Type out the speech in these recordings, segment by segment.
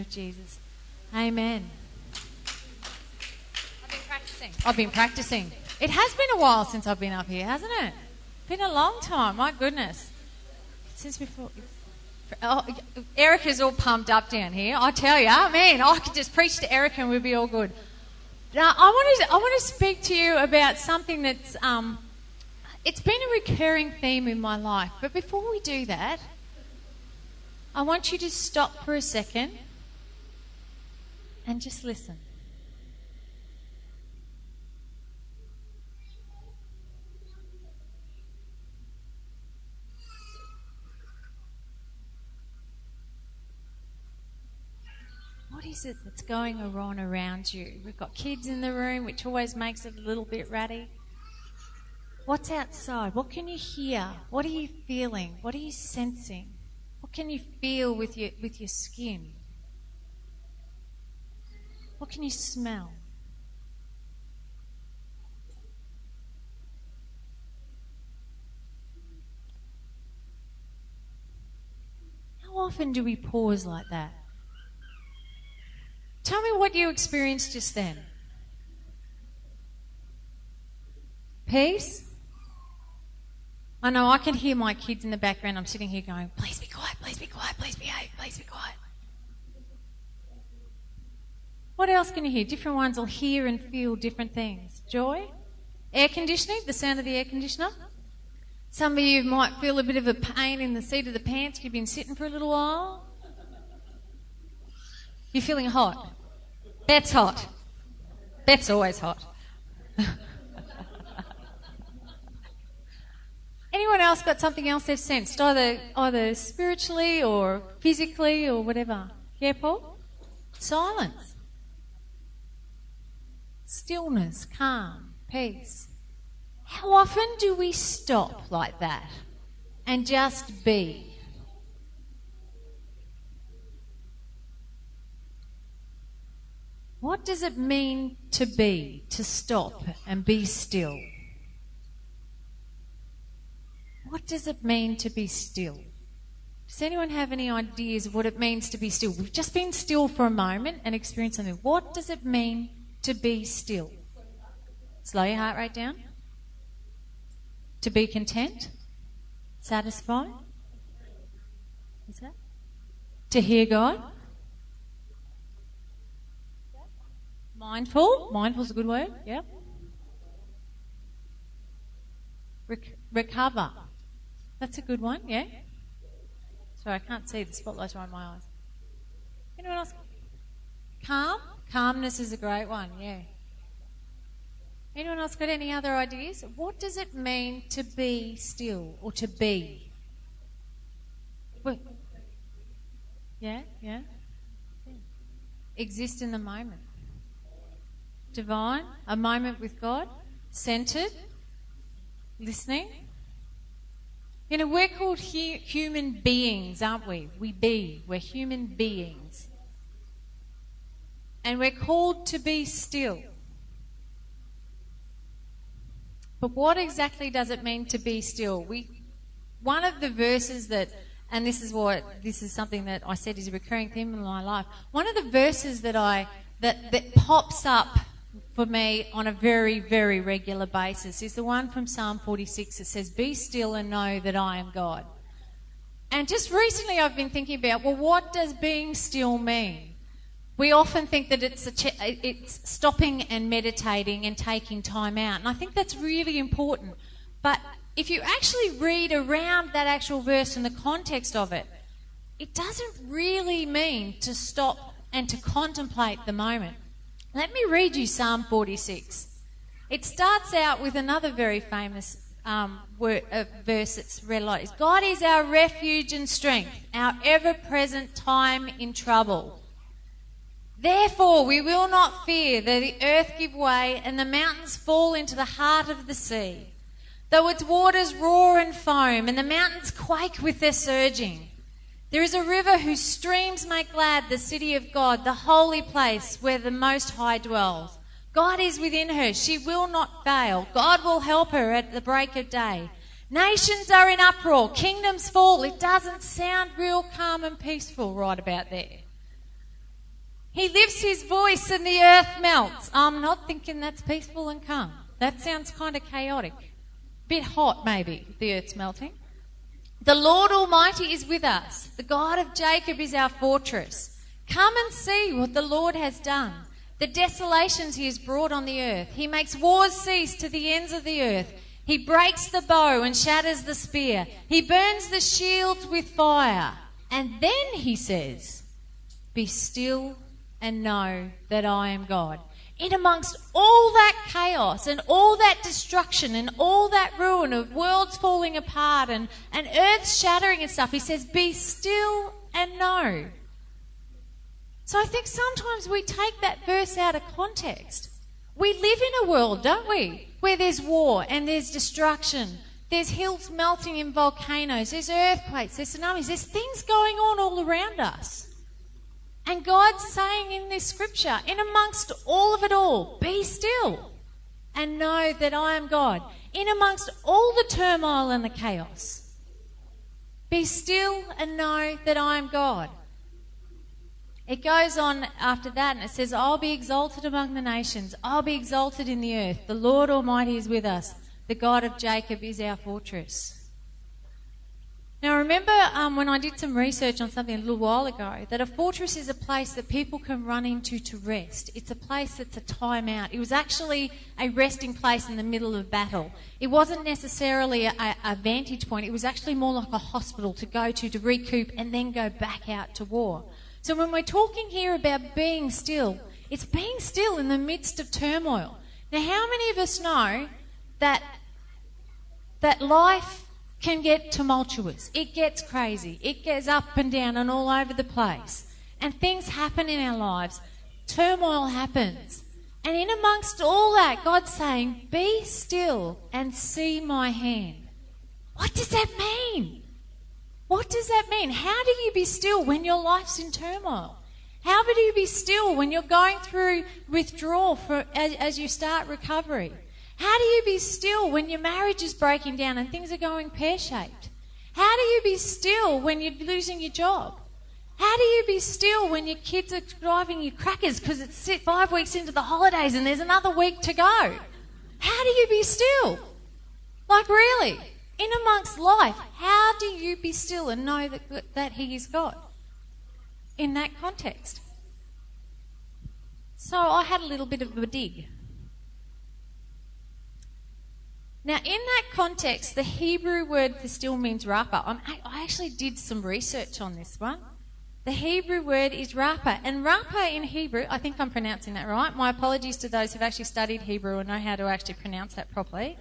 of Jesus. Amen. I've been practicing. I've been practicing. It has been a while since I've been up here, hasn't it? Been a long time, my goodness. Since before. Oh, Erica's all pumped up down here. I tell you, man, I could just preach to Erica and we'd be all good. Now, I want to, I want to speak to you about something that's, um, it's been a recurring theme in my life. But before we do that, I want you to stop for a second and just listen. What is it that's going on around you? We've got kids in the room, which always makes it a little bit ratty. What's outside? What can you hear? What are you feeling? What are you sensing? What can you feel with your, with your skin? What can you smell? How often do we pause like that? Tell me what you experienced just then. Peace? I know I can hear my kids in the background. I'm sitting here going, please be quiet, please be quiet, please behave, please be quiet. What else can you hear? Different ones will hear and feel different things. Joy? Air conditioning, the sound of the air conditioner. Some of you might feel a bit of a pain in the seat of the pants. You've been sitting for a little while. You're feeling hot. That's hot. That's always hot. Anyone else got something else they've sensed, either either spiritually or physically or whatever? Yeah, Paul? Silence. Stillness, calm, peace. How often do we stop like that and just be? What does it mean to be, to stop and be still? What does it mean to be still? Does anyone have any ideas of what it means to be still? We've just been still for a moment and experienced something. What does it mean to be still? Slow your heart rate down. To be content? Satisfied? Is that? To hear God? Mindful. Mindful is a good word. Yeah. Rec- recover. That's a good one. Yeah. Sorry, I can't see. The spotlight's on my eyes. Anyone else? Calm. Calmness is a great one. Yeah. Anyone else got any other ideas? What does it mean to be still or to be? Yeah, yeah. Exist in the moment divine, a moment with God, centered, listening. You know, we're called hu- human beings, aren't we? We be. We're human beings. And we're called to be still. But what exactly does it mean to be still? We, one of the verses that, and this is what, this is something that I said is a recurring theme in my life. One of the verses that I, that, that pops up for me on a very, very regular basis is the one from Psalm 46 that says, Be still and know that I am God. And just recently I've been thinking about, well, what does being still mean? We often think that it's, ch- it's stopping and meditating and taking time out. And I think that's really important. But if you actually read around that actual verse and the context of it, it doesn't really mean to stop and to contemplate the moment. Let me read you Psalm 46. It starts out with another very famous um, word, uh, verse that's read like this God is our refuge and strength, our ever present time in trouble. Therefore, we will not fear though the earth give way and the mountains fall into the heart of the sea, though its waters roar and foam and the mountains quake with their surging. There is a river whose streams make glad the city of God, the holy place where the Most High dwells. God is within her. She will not fail. God will help her at the break of day. Nations are in uproar. Kingdoms fall. It doesn't sound real calm and peaceful right about there. He lifts his voice and the earth melts. I'm not thinking that's peaceful and calm. That sounds kind of chaotic. Bit hot, maybe, the earth's melting. The Lord Almighty is with us. The God of Jacob is our fortress. Come and see what the Lord has done. The desolations he has brought on the earth. He makes wars cease to the ends of the earth. He breaks the bow and shatters the spear. He burns the shields with fire. And then he says, Be still and know that I am God. In amongst all that chaos and all that destruction and all that ruin of worlds falling apart and, and earth shattering and stuff, he says, Be still and know. So I think sometimes we take that verse out of context. We live in a world, don't we, where there's war and there's destruction. There's hills melting in volcanoes. There's earthquakes. There's tsunamis. There's things going on all around us. And God's saying in this scripture, in amongst all of it all, be still and know that I am God. In amongst all the turmoil and the chaos, be still and know that I am God. It goes on after that and it says, I'll be exalted among the nations. I'll be exalted in the earth. The Lord Almighty is with us. The God of Jacob is our fortress. Remember um, when I did some research on something a little while ago that a fortress is a place that people can run into to rest. It's a place that's a time out. It was actually a resting place in the middle of battle. It wasn't necessarily a, a vantage point, it was actually more like a hospital to go to to recoup and then go back out to war. So when we're talking here about being still, it's being still in the midst of turmoil. Now, how many of us know that that life can get tumultuous? It gets crazy. It gets up and down and all over the place. And things happen in our lives. Turmoil happens. And in amongst all that, God's saying, Be still and see my hand. What does that mean? What does that mean? How do you be still when your life's in turmoil? How do you be still when you're going through withdrawal for, as, as you start recovery? How do you be still when your marriage is breaking down and things are going pear shaped? How do you be still when you're losing your job? How do you be still when your kids are driving you crackers because it's five weeks into the holidays and there's another week to go? How do you be still? Like, really? in amongst life, how do you be still and know that, that He is God in that context? So I had a little bit of a dig. Now, in that context, the Hebrew word for still means rapa. I actually did some research on this one. The Hebrew word is rapa. And rapa in Hebrew, I think I'm pronouncing that right. My apologies to those who've actually studied Hebrew and know how to actually pronounce that properly.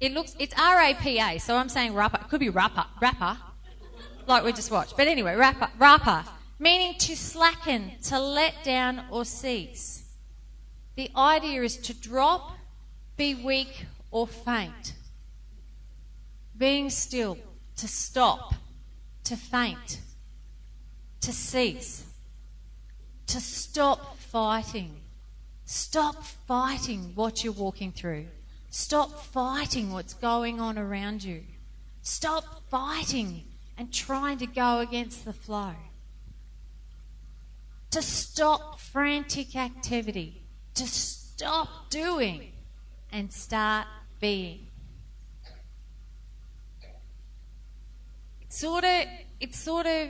It looks, it's R A P A, so I'm saying rapper. It could be rapper, rapper, like we just watched. But anyway, rapper, rapper, meaning to slacken, to let down or cease. The idea is to drop, be weak, or faint. Being still, to stop, to faint, to cease, to stop fighting. Stop fighting what you're walking through. Stop fighting what's going on around you. Stop fighting and trying to go against the flow. To stop frantic activity. To stop doing and start being. It's sort of, it's sort of,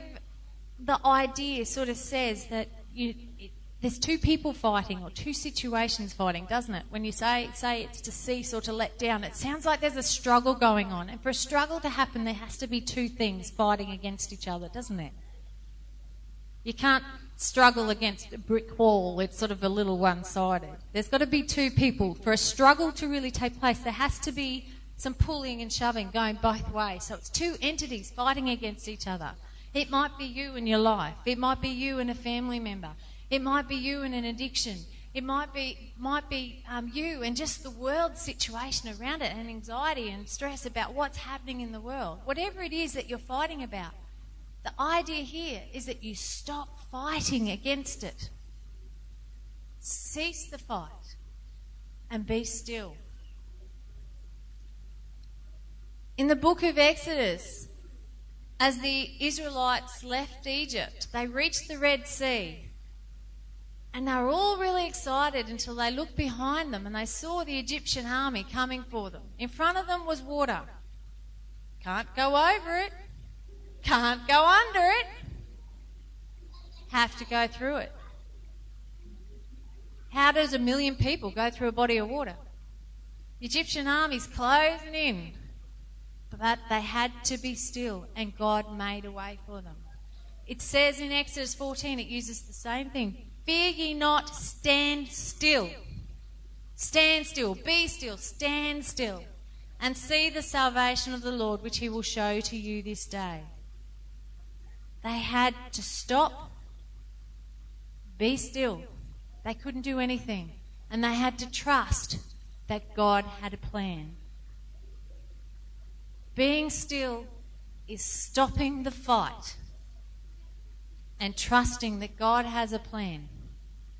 the idea sort of says that you, it, there's two people fighting or two situations fighting, doesn't it? When you say say it's to cease or to let down, it sounds like there's a struggle going on. And for a struggle to happen, there has to be two things fighting against each other, doesn't it? You can't struggle against a brick wall. It's sort of a little one-sided. There's got to be two people for a struggle to really take place. There has to be some pulling and shoving going both ways. So it's two entities fighting against each other. It might be you in your life. It might be you and a family member. It might be you and an addiction. It might be might be um, you and just the world situation around it, and anxiety and stress about what's happening in the world. Whatever it is that you're fighting about, the idea here is that you stop fighting against it. Cease the fight and be still. In the book of Exodus, as the Israelites left Egypt, they reached the Red Sea. And they were all really excited until they looked behind them and they saw the Egyptian army coming for them. In front of them was water. Can't go over it. Can't go under it. Have to go through it. How does a million people go through a body of water? The Egyptian army's closing in. But they had to be still, and God made a way for them. It says in Exodus 14, it uses the same thing. Fear ye not, stand still. Stand still, be still, stand still, and see the salvation of the Lord, which he will show to you this day. They had to stop, be still. They couldn't do anything. And they had to trust that God had a plan. Being still is stopping the fight and trusting that God has a plan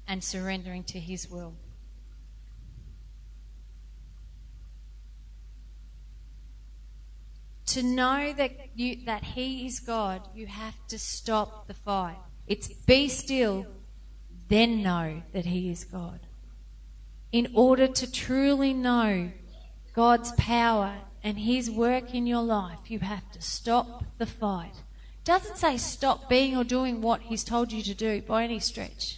and surrendering to His will. To know that you, that He is God, you have to stop the fight. It's be still, then know that He is God. In order to truly know God's power and His work in your life, you have to stop the fight. Doesn't say stop being or doing what He's told you to do by any stretch.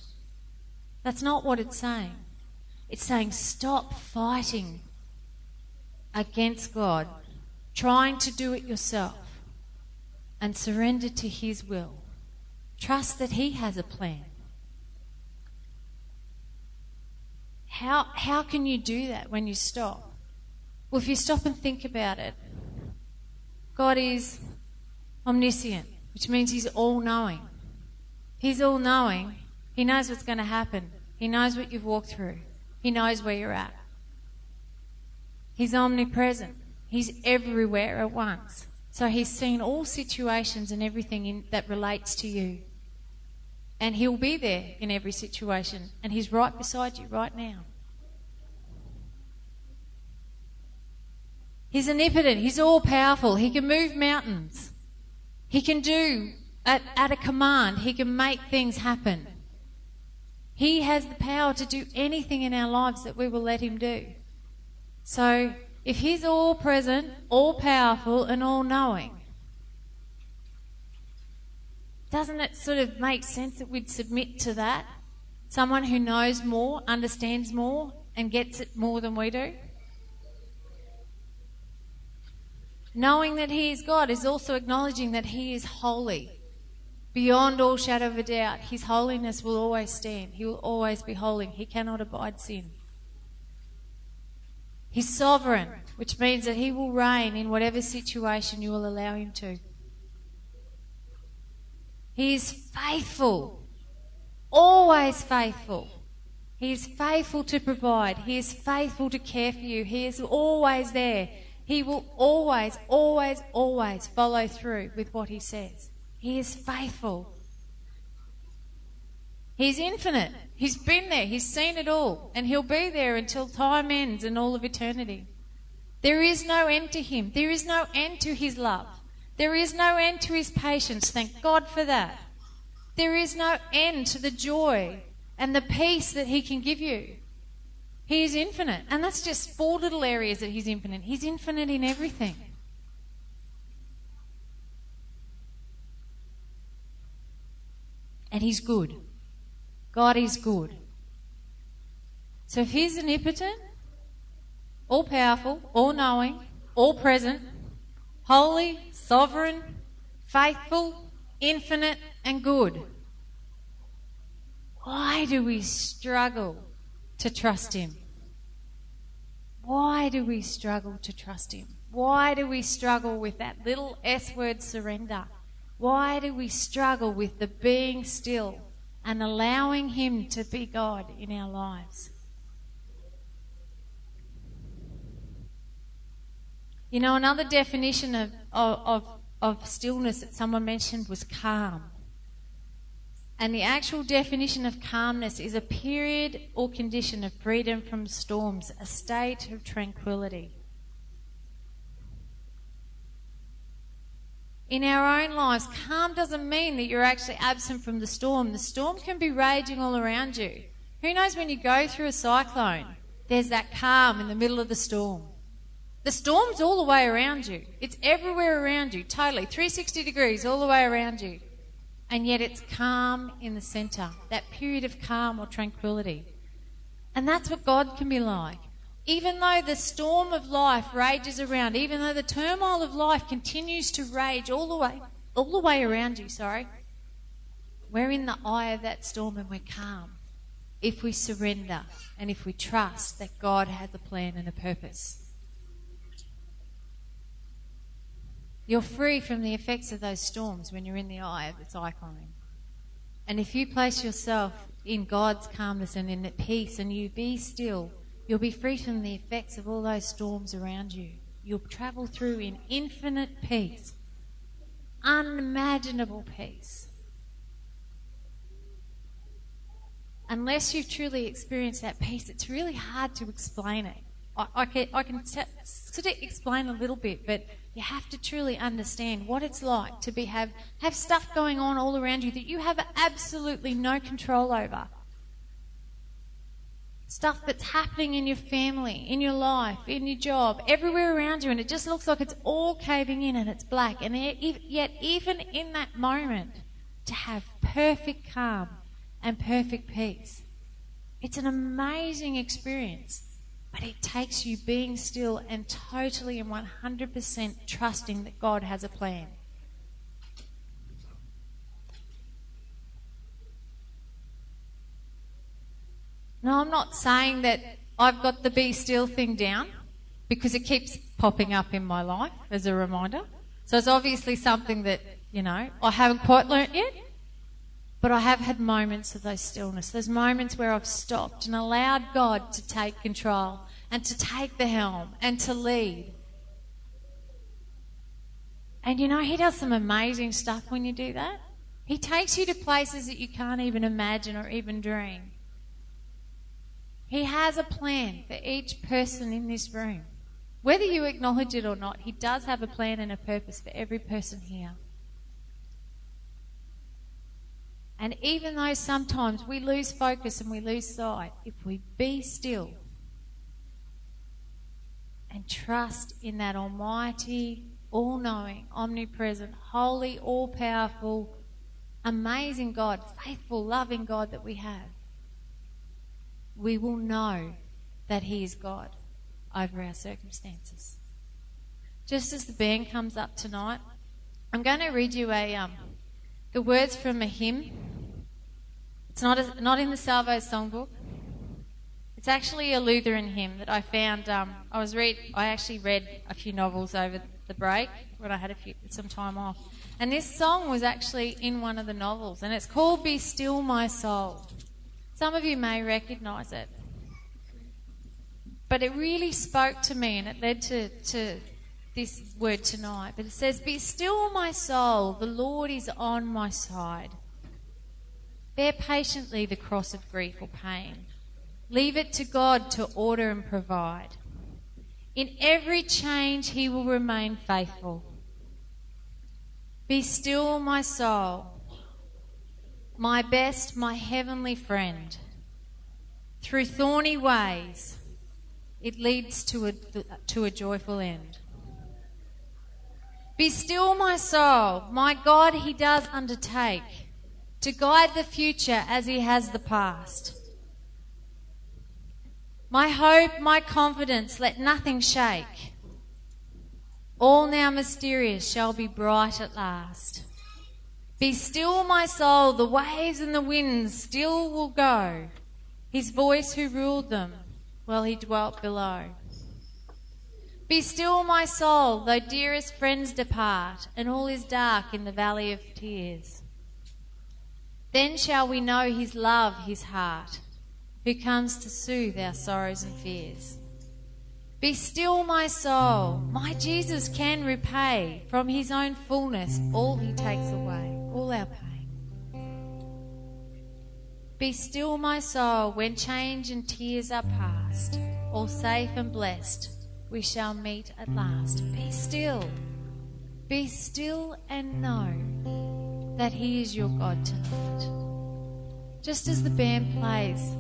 That's not what it's saying. It's saying stop fighting against God, trying to do it yourself, and surrender to His will. Trust that He has a plan. How, how can you do that when you stop? Well, if you stop and think about it, God is omniscient, which means He's all knowing. He's all knowing. He knows what's going to happen. He knows what you've walked through. He knows where you're at. He's omnipresent. He's everywhere at once. So he's seen all situations and everything in, that relates to you. And he'll be there in every situation. And he's right beside you right now. He's omnipotent. He's all powerful. He can move mountains. He can do, at, at a command, he can make things happen. He has the power to do anything in our lives that we will let him do. So, if he's all present, all powerful, and all knowing, doesn't it sort of make sense that we'd submit to that? Someone who knows more, understands more, and gets it more than we do? Knowing that He is God is also acknowledging that He is holy. Beyond all shadow of a doubt, His holiness will always stand. He will always be holy. He cannot abide sin. He's sovereign, which means that He will reign in whatever situation you will allow Him to. He is faithful, always faithful. He is faithful to provide. He is faithful to care for you. He is always there. He will always, always, always follow through with what He says. He is faithful. He's infinite. He's been there. He's seen it all. And He'll be there until time ends and all of eternity. There is no end to Him. There is no end to His love. There is no end to His patience. Thank God for that. There is no end to the joy and the peace that He can give you. He is infinite. And that's just four little areas that He's infinite. He's infinite in everything. And He's good. God is good. So if He's omnipotent, all powerful, all knowing, all present, holy, sovereign, faithful, infinite, and good, why do we struggle to trust Him? Why do we struggle to trust Him? Why do we struggle with that little S word surrender? Why do we struggle with the being still and allowing Him to be God in our lives? You know, another definition of, of, of stillness that someone mentioned was calm. And the actual definition of calmness is a period or condition of freedom from storms, a state of tranquility. In our own lives, calm doesn't mean that you're actually absent from the storm. The storm can be raging all around you. Who knows when you go through a cyclone, there's that calm in the middle of the storm. The storm's all the way around you. It's everywhere around you, totally, 360 degrees all the way around you. And yet it's calm in the center, that period of calm or tranquility. And that's what God can be like. Even though the storm of life rages around, even though the turmoil of life continues to rage all the way, all the way around you, sorry, we're in the eye of that storm and we're calm if we surrender and if we trust that God has a plan and a purpose. You're free from the effects of those storms when you're in the eye of the cyclone. And if you place yourself in God's calmness and in peace and you be still, you'll be free from the effects of all those storms around you. You'll travel through in infinite peace, unimaginable peace. Unless you've truly experienced that peace, it's really hard to explain it. I, I can, I can t- sort of explain a little bit, but you have to truly understand what it's like to be have have stuff going on all around you that you have absolutely no control over. Stuff that's happening in your family, in your life, in your job, everywhere around you, and it just looks like it's all caving in and it's black. And yet, even in that moment, to have perfect calm and perfect peace, it's an amazing experience. But it takes you being still and totally and 100% trusting that God has a plan. Now, I'm not saying that I've got the be still thing down because it keeps popping up in my life as a reminder. So it's obviously something that, you know, I haven't quite learnt yet. But I have had moments of those stillness, those moments where I've stopped and allowed God to take control and to take the helm and to lead. And you know, He does some amazing stuff when you do that. He takes you to places that you can't even imagine or even dream. He has a plan for each person in this room. Whether you acknowledge it or not, He does have a plan and a purpose for every person here. And even though sometimes we lose focus and we lose sight, if we be still and trust in that almighty, all knowing, omnipresent, holy, all powerful, amazing God, faithful, loving God that we have, we will know that He is God over our circumstances. Just as the band comes up tonight, I'm going to read you a um, the words from a hymn. It's not a, not in the Salvo songbook. It's actually a Lutheran hymn that I found. Um, I was read. I actually read a few novels over the break when I had a few, some time off, and this song was actually in one of the novels, and it's called "Be Still, My Soul." Some of you may recognise it, but it really spoke to me, and it led to, to this word tonight. But it says, "Be still, my soul. The Lord is on my side." Bear patiently the cross of grief or pain. Leave it to God to order and provide. In every change, He will remain faithful. Be still, my soul, my best, my heavenly friend. Through thorny ways, it leads to a, to a joyful end. Be still, my soul, my God, He does undertake to guide the future as He has the past. My hope, my confidence, let nothing shake. All now mysterious shall be bright at last. Be still, my soul, the waves and the winds still will go. His voice who ruled them while he dwelt below. Be still, my soul, though dearest friends depart, and all is dark in the valley of tears. Then shall we know his love, his heart who comes to soothe our sorrows and fears. Be still, my soul. My Jesus can repay from his own fullness all he takes away, all our pain. Be still, my soul, when change and tears are past, all safe and blessed, we shall meet at last. Be still. Be still and know that He is your God tonight. Just as the band plays,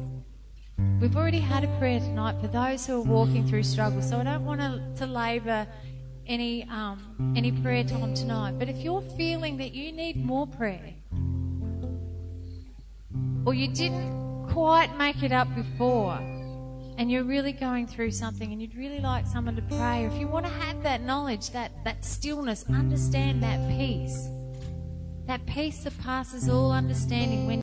we've already had a prayer tonight for those who are walking through struggle, so I don't want to, to labour any, um, any prayer time tonight. But if you're feeling that you need more prayer, or you didn't quite make it up before, and you're really going through something and you'd really like someone to pray, or if you want to have that knowledge, that, that stillness, understand that peace. That peace that passes all understanding when